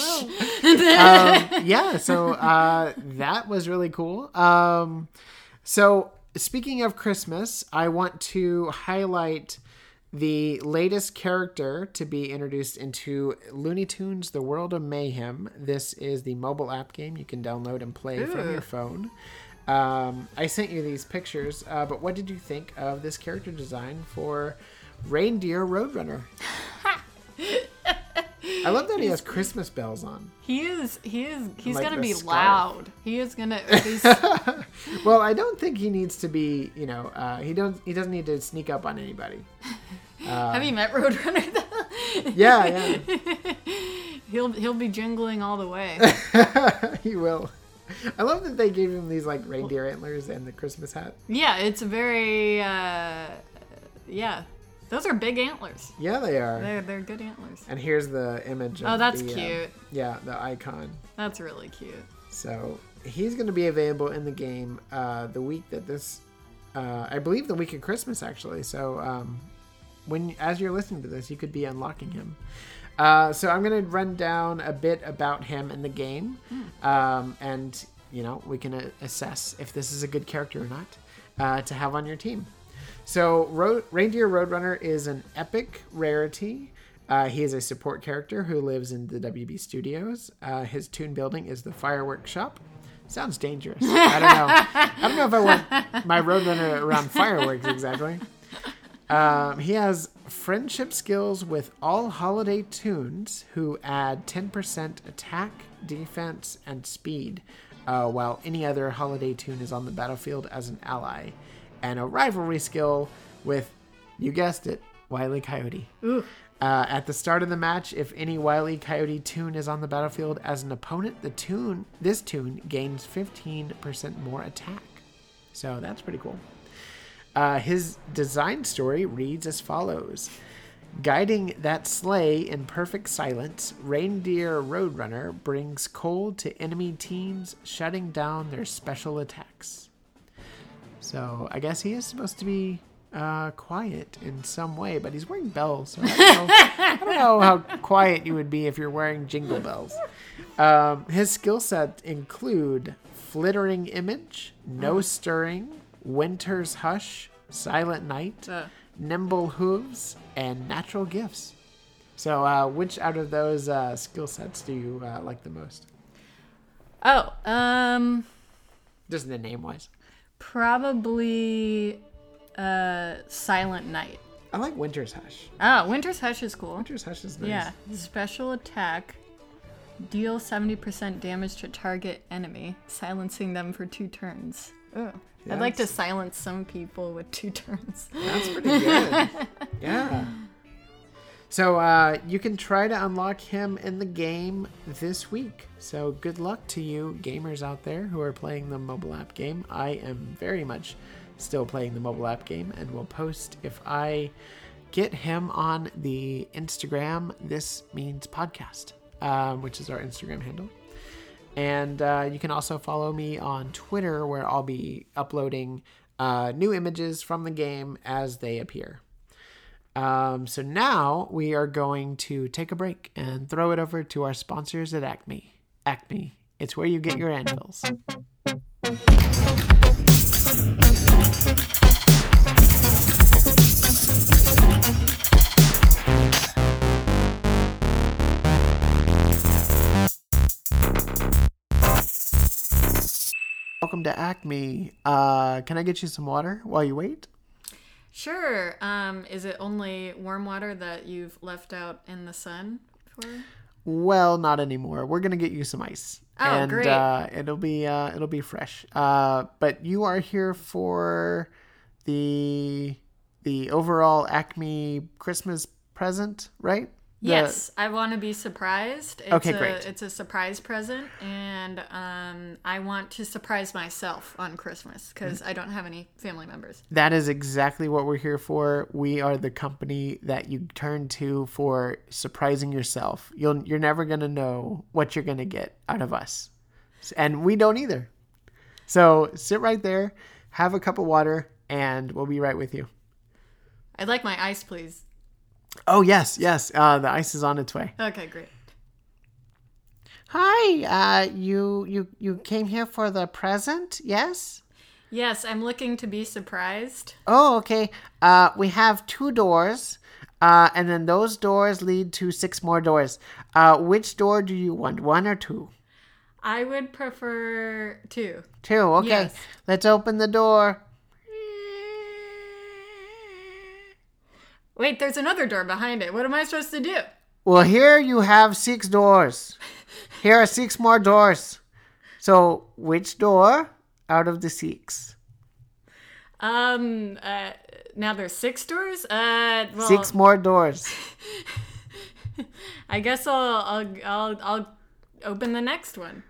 well. um, yeah, so uh, that was really cool. Um, so speaking of Christmas, I want to highlight the latest character to be introduced into Looney Tunes: The World of Mayhem. This is the mobile app game you can download and play from your phone. Um, I sent you these pictures, uh, but what did you think of this character design for Reindeer Roadrunner? I love that he has Christmas bells on. he is he is he's Like gonna be scarf. loud he is gonna Well, I don't think he needs to be. You know, uh, he don't. He doesn't need to sneak up on anybody. have you met roadrunner though Yeah, yeah, he'll he'll be jingling all the way he will. I love that they gave him these like reindeer antlers and the Christmas hat. Yeah, it's very uh yeah. Those are big antlers. Yeah, they are. They're they're good antlers. And here's the image. Of Oh, that's the, uh, cute. yeah, the icon. That's really cute. So he's going to be available in the game uh, the week that this, uh, I believe, the week of Christmas actually. So um, when as you're listening to this, you could be unlocking him. Uh, so I'm going to run down a bit about him in the game, um, and you know we can uh, assess if this is a good character or not uh, to have on your team. So, Ro- Reindeer Roadrunner is an epic rarity. Uh, he is a support character who lives in the WB studios. Uh, his tune building is the Fireworks Shop. Sounds dangerous. I don't know. I don't know if I want my Roadrunner around fireworks exactly. Um, he has friendship skills with all holiday tunes who add 10% attack, defense, and speed, uh, while any other holiday tune is on the battlefield as an ally. And a rivalry skill with, you guessed it, Wily Coyote. Uh, at the start of the match, if any Wily Coyote tune is on the battlefield as an opponent, the tune this tune gains 15% more attack. So that's pretty cool. Uh, his design story reads as follows Guiding that sleigh in perfect silence, Reindeer Roadrunner brings cold to enemy teams, shutting down their special attacks. So I guess he is supposed to be uh, quiet in some way, but he's wearing bells. So I, don't know, I don't know how quiet you would be if you're wearing jingle bells. Um, his skill set include flittering image, no stirring, winter's hush, silent night, Uh. nimble hooves, and natural gifts. So, uh, which out of those uh, skill sets do you uh, like the most? Oh, um, Just the name wise. Probably uh, Silent Night. I like Winter's Hush. Oh, Winter's Hush is cool. Winter's Hush is nice. Yeah, special attack. Deal 70% damage to target enemy, silencing them for two turns. Ugh. I'd like to silence some people with two turns. That's pretty good. yeah. So uh, you can try to unlock him in the game this week. So good luck to you gamers out there who are playing the mobile app game. I am very much still playing the mobile app game and will post if I get him on the Instagram This Means Podcast, um, which is our Instagram handle. And uh, you can also follow me on Twitter, where I'll be uploading uh, new images from the game as they appear. Um, so now we are going to take a break and throw it over to our sponsors at Acme. Acme, it's where you get your anvils. Welcome to Acme. Uh, can I get you some water while you wait? Sure. Um, is it only warm water that you've left out in the sun for? Well, not anymore. We're gonna get you some ice, Oh, and great. Uh, it'll be uh, it'll be fresh. Uh, but you are here for the the overall Acme Christmas present, right? The- Yes, I want to be surprised. It's Okay, a, great. It's a surprise present, and um, I want to surprise myself on Christmas because I don't have any family members. That is exactly what we're here for. We are the company that you turn to for surprising yourself. You'll you're never gonna know what you're gonna get out of us, and we don't either. So sit right there, have a cup of water, and we'll be right with you. I'd like my ice, please. Oh yes, yes. Uh, the ice is on its way. Okay, great. Hi. Uh, you you you came here for the present? Yes. Yes, I'm looking to be surprised. Oh, okay. Uh, we have two doors. Uh, and then those doors lead to six more doors. Uh, which door do you want? One or two? I would prefer two. Two. Okay. Yes. Let's open the door. Wait, there's another door behind it. What am I supposed to do? Well, here you have six doors. Here are six more doors. So, which door out of the six? Um, uh, now there's six doors. Uh, well, Six more doors. I guess I'll I'll I'll, I'll open the next one.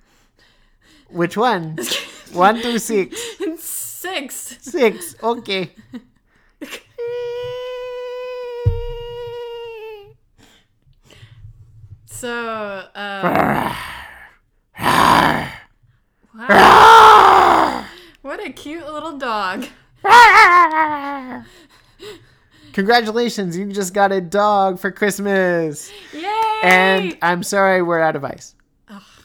Which one? one through six. Six. Six. Okay. So, uh, wow. what a cute little dog. Congratulations, you just got a dog for Christmas. Yay! And I'm sorry we're out of ice.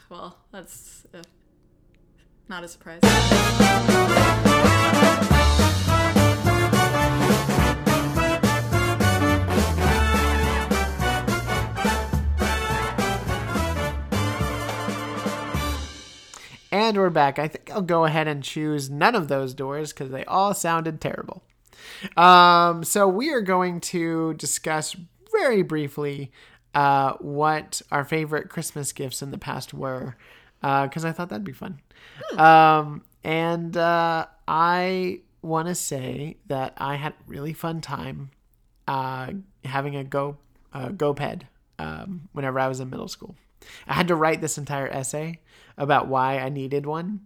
well, that's uh, not a surprise. And we're back. I think I'll go ahead and choose none of those doors because they all sounded terrible. Um, so we are going to discuss very briefly uh, what our favorite Christmas gifts in the past were, because I thought that'd be fun. Um, and uh, I want to say that I had a really fun time uh, having a go uh, GoPed um, whenever I was in middle school. I had to write this entire essay about why I needed one,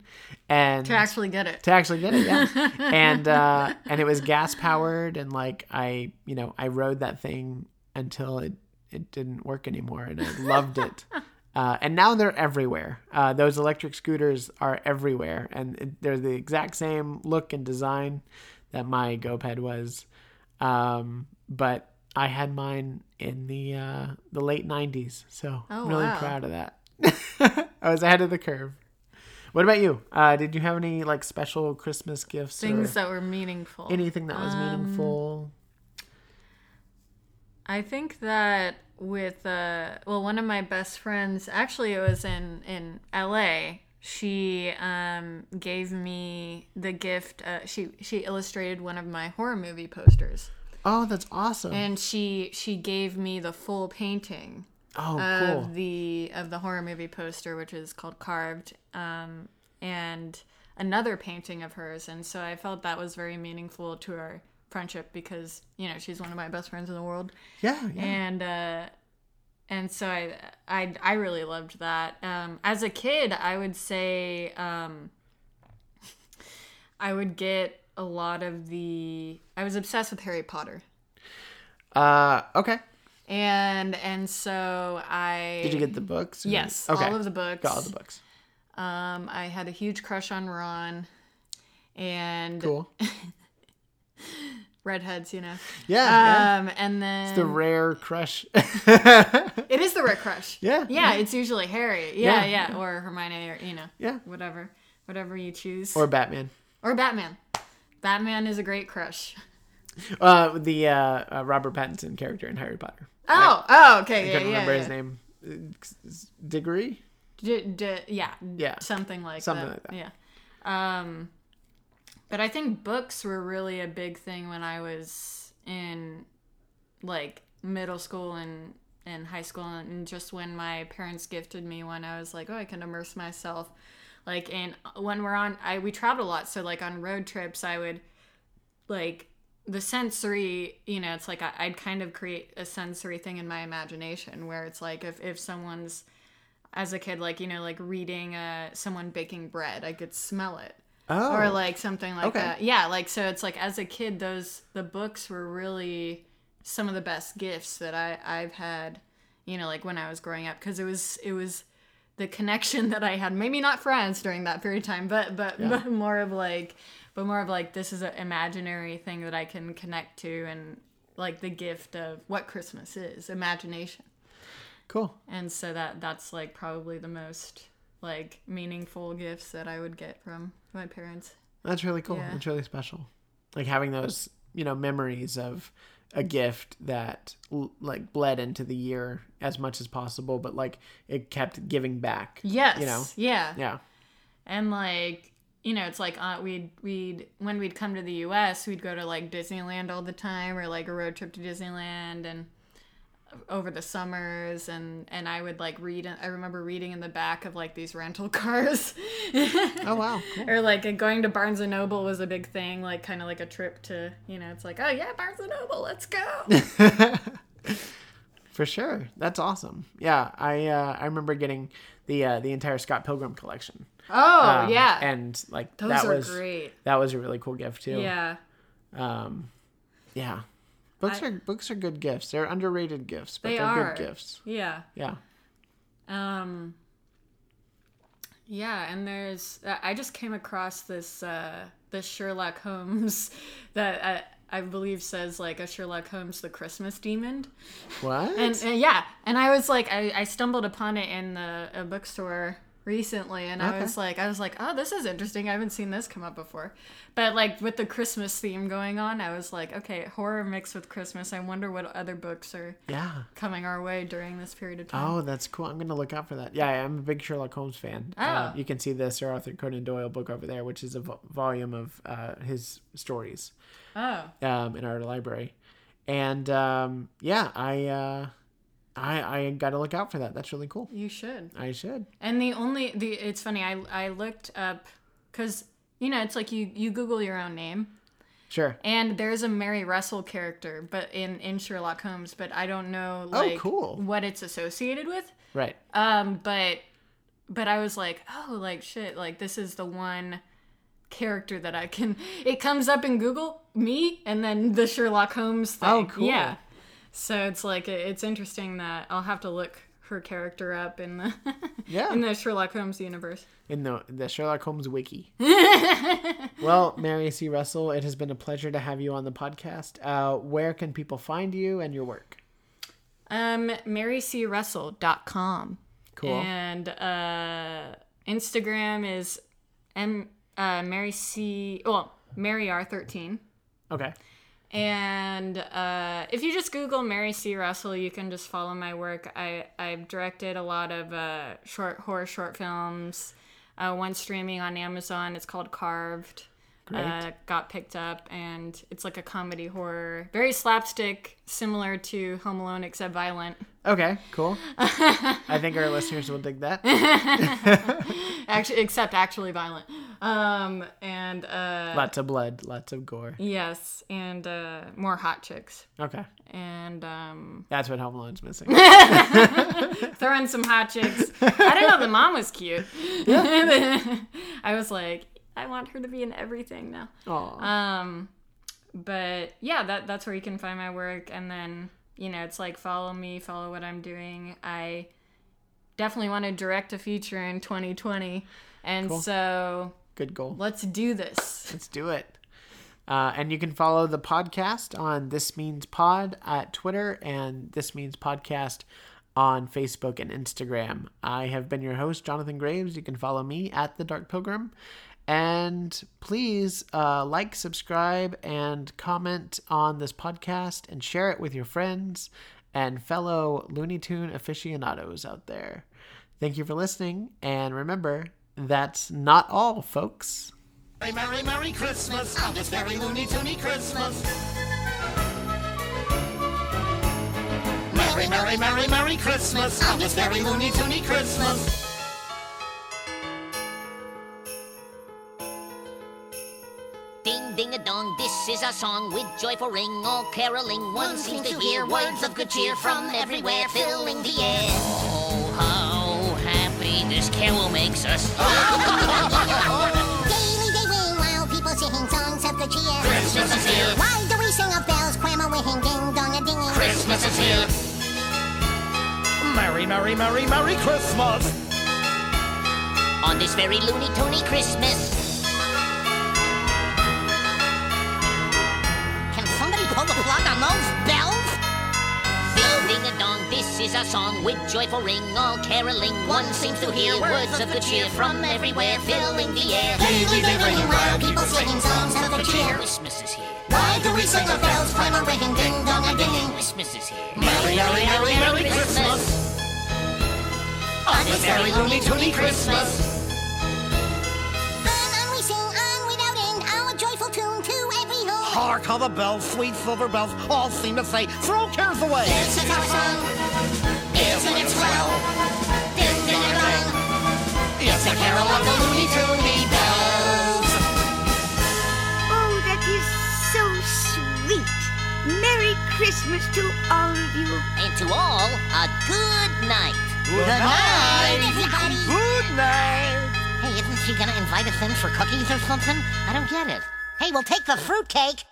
and To actually get it. to actually get it, yeah. and uh, and it was gas powered, and like I, you know, I rode that thing until it it didn't work anymore, and I loved it. Uh, and now they're everywhere. Uh, those electric scooters are everywhere, and it- they're the exact same look and design that my GoPed was. Um, but I had mine in the uh, the late '90s, so Oh, I'm really wow. proud of that. I was ahead of the curve. What about you? Uh, did you have any like special Christmas gifts Things that were meaningful. anything that was Um, meaningful? I think that with uh well one of my best friends actually it was in in LA she um gave me the gift uh, she she illustrated one of my horror movie posters Oh, that's awesome. and she she gave me the full painting oh, of cool. the of the horror movie poster which is called carved um and another painting of hers and so I felt that was very meaningful to our friendship because you know she's one of my best friends in the world yeah, yeah. and uh and so I, I i really loved that um as a kid i would say um i would get a lot of the i was obsessed with harry potter Uh, okay. and and so i Did you get the books? yes Okay. all of the books Got all the books. um i had a huge crush on ron and Cool. redheads you know Yeah. yeah. um and then it's The rare crush. it is the red crush Yeah, yeah it's usually harry yeah Yeah. yeah or hermione or you know yeah. whatever whatever you choose Or Batman. or batman batman is a great crush Uh, the uh, uh, Robert Pattinson character in Harry Potter. oh oh okay I yeah couldn't yeah, remember yeah. his name. Diggory. D- d- yeah Yeah. something like Something that. like that. yeah um but i think books were really a big thing when i was in like middle school and and high school and just when my parents gifted me one i was like oh i can immerse myself like and when we're on i we traveled a lot so like on road trips i would like the sensory you know it's like I, i'd kind of create a sensory thing in my imagination where it's like if, if someone's as a kid like you know like reading uh someone baking bread i could smell it Oh. or like something like Okay. that yeah like so it's like as a kid those the books were really some of the best gifts that i i've had you know like when i was growing up because it was it was the connection that i had maybe not friends during that period of time but but, but more of like but more of like this is an imaginary thing that i can connect to and like the gift of what christmas is imagination cool. and so that that's like probably the most like meaningful gifts that i would get from my parents That's really cool. Yeah. That's really special. Like having those, you know, memories of a gift that like bled into the year as much as possible, but like it kept giving back. yes You know. yeah Yeah. and like you know it's like uh, we'd we'd when we'd come to the us we'd go to like disneyland all the time or like a road trip to disneyland and over the summers and and i would like read i remember reading in the back of like these rental cars Oh wow. Cool. or like going to barnes and noble was a big thing like kind of like a trip to you know it's like oh yeah barnes and noble let's go For sure. That's awesome. Yeah, I uh, I remember getting the uh, the entire Scott Pilgrim collection. oh Um, yeah And like those that are was great that was a really cool gift too. yeah Um yeah. Books I- are books are good gifts. They're underrated gifts, but They are good gifts. yeah Yeah. Um yeah, and there's I just came across this uh this Sherlock Holmes that I, I believe says like a Sherlock Holmes the Christmas demon. What? And, and yeah, and I was like I, I stumbled upon it in the a bookstore recently and I was like I was like, "Oh, this is interesting. I haven't seen this come up before." But like with the Christmas theme going on, I was like, "Okay, horror mixed with Christmas. I wonder what other books are Yeah. coming our way during this period of time." Oh, that's cool. I'm gonna look out for that. Yeah, I'm a big Sherlock Holmes fan. Uh, Oh. you can see the Sir Arthur Conan Doyle book over there, which is a vo- volume of uh, his stories Oh. um, in our library. And um, yeah, I, uh, I I got to look out for that. That's really cool. You should. I should. And the only the it's funny. I I looked up because you know it's like you you Google your own name, Sure. and there's a Mary Russell character, but in in Sherlock Holmes, but I don't know like Oh, cool. what it's associated with. Right. Um, but but I was like, oh, like shit, like this is the one character that I can. It comes up in Google me, and then the Sherlock Holmes thing. Oh, cool. Yeah. So it's like it's interesting that I'll have to look her character up in the Yeah. in the Sherlock Holmes universe. in the the Sherlock Holmes wiki. well, Mary C. Russell, it has been a pleasure to have you on the podcast. Uh, where can people find you and your work? Um, marycrussell.com. Cool. And uh, Instagram is M uh, Mary C. Well, Mary R thirteen. Okay. And uh, if you just Google Mary C. Russell, you can just follow my work. I I've directed a lot of uh, short horror short films. Uh, one streaming on Amazon. It's called Carved. Uh, got picked up, and it's like a comedy horror, very slapstick, similar to Home Alone except violent. Okay, cool. I think our listeners will dig that. Actually, except actually violent. Um, and uh, Lots of blood, lots of gore. yes, and uh, more hot chicks, Okay. and um, That's what Home Alone's missing. throw in some hot chicks. I don't know. The mom was cute. I was like, I want her to be in everything now. Aw. Um, but yeah, that that's where you can find my work, and then you know, it's like follow me, follow what I'm doing. I definitely want to direct a feature in 2020, and so Good goal. let's do this. Let's do it. Uh, and you can follow the podcast on This Means Pod at Twitter and This Means Podcast on Facebook and Instagram. I have been your host, Jonathan Graves. You can follow me at The Dark Pilgrim. And please uh, like, subscribe, and comment on this podcast and share it with your friends and fellow Looney Tune aficionados out there. Thank you for listening. And remember, that's not all, folks. Merry, Merry, Merry Christmas on this very loony toony Christmas. Merry, Merry, Merry, Merry Christmas on this very loony toony Christmas. Ding ding a dong, this is a song with joyful ring, all caroling. One seems to hear words of good cheer from everywhere, filling the air. Oh, how happy this carol makes us. Oh. Daily they ring while people sing songs of good cheer. Christmas is here. Why do we sing of bells, cram a wing, ding dong a dinging? Christmas is here. Merry, Merry, Merry, Merry Christmas. On this very loony toony Christmas. Pull the plug on those bells? Ding ding a dong, this is a song with joyful ring, all caroling. One seems to hear words of good cheer from everywhere, filling the air. Daily they ring while people sing songs of good cheer. Christmas is here. Why do we sing of bells, cram a ring, ding dong a dinging? Christmas is here. Merry, Merry, Merry, Merry Christmas. On this very loony toony Christmas. On, on we sing, on without end, our joyful tune to every home. Hark how the bells, sweet silver bells, all seem to say, throw cares away. This is our song. Isn't it swell? Ding ding a dong. It's a carol of the Looney Toony bells. Oh, that is so sweet. Merry Christmas to all of you. And to all, a good night. Good night. Everybody. Good night. Hey, isn't she gonna invite us in for cookies or something? I don't get it. Hey, we'll take the fruitcake.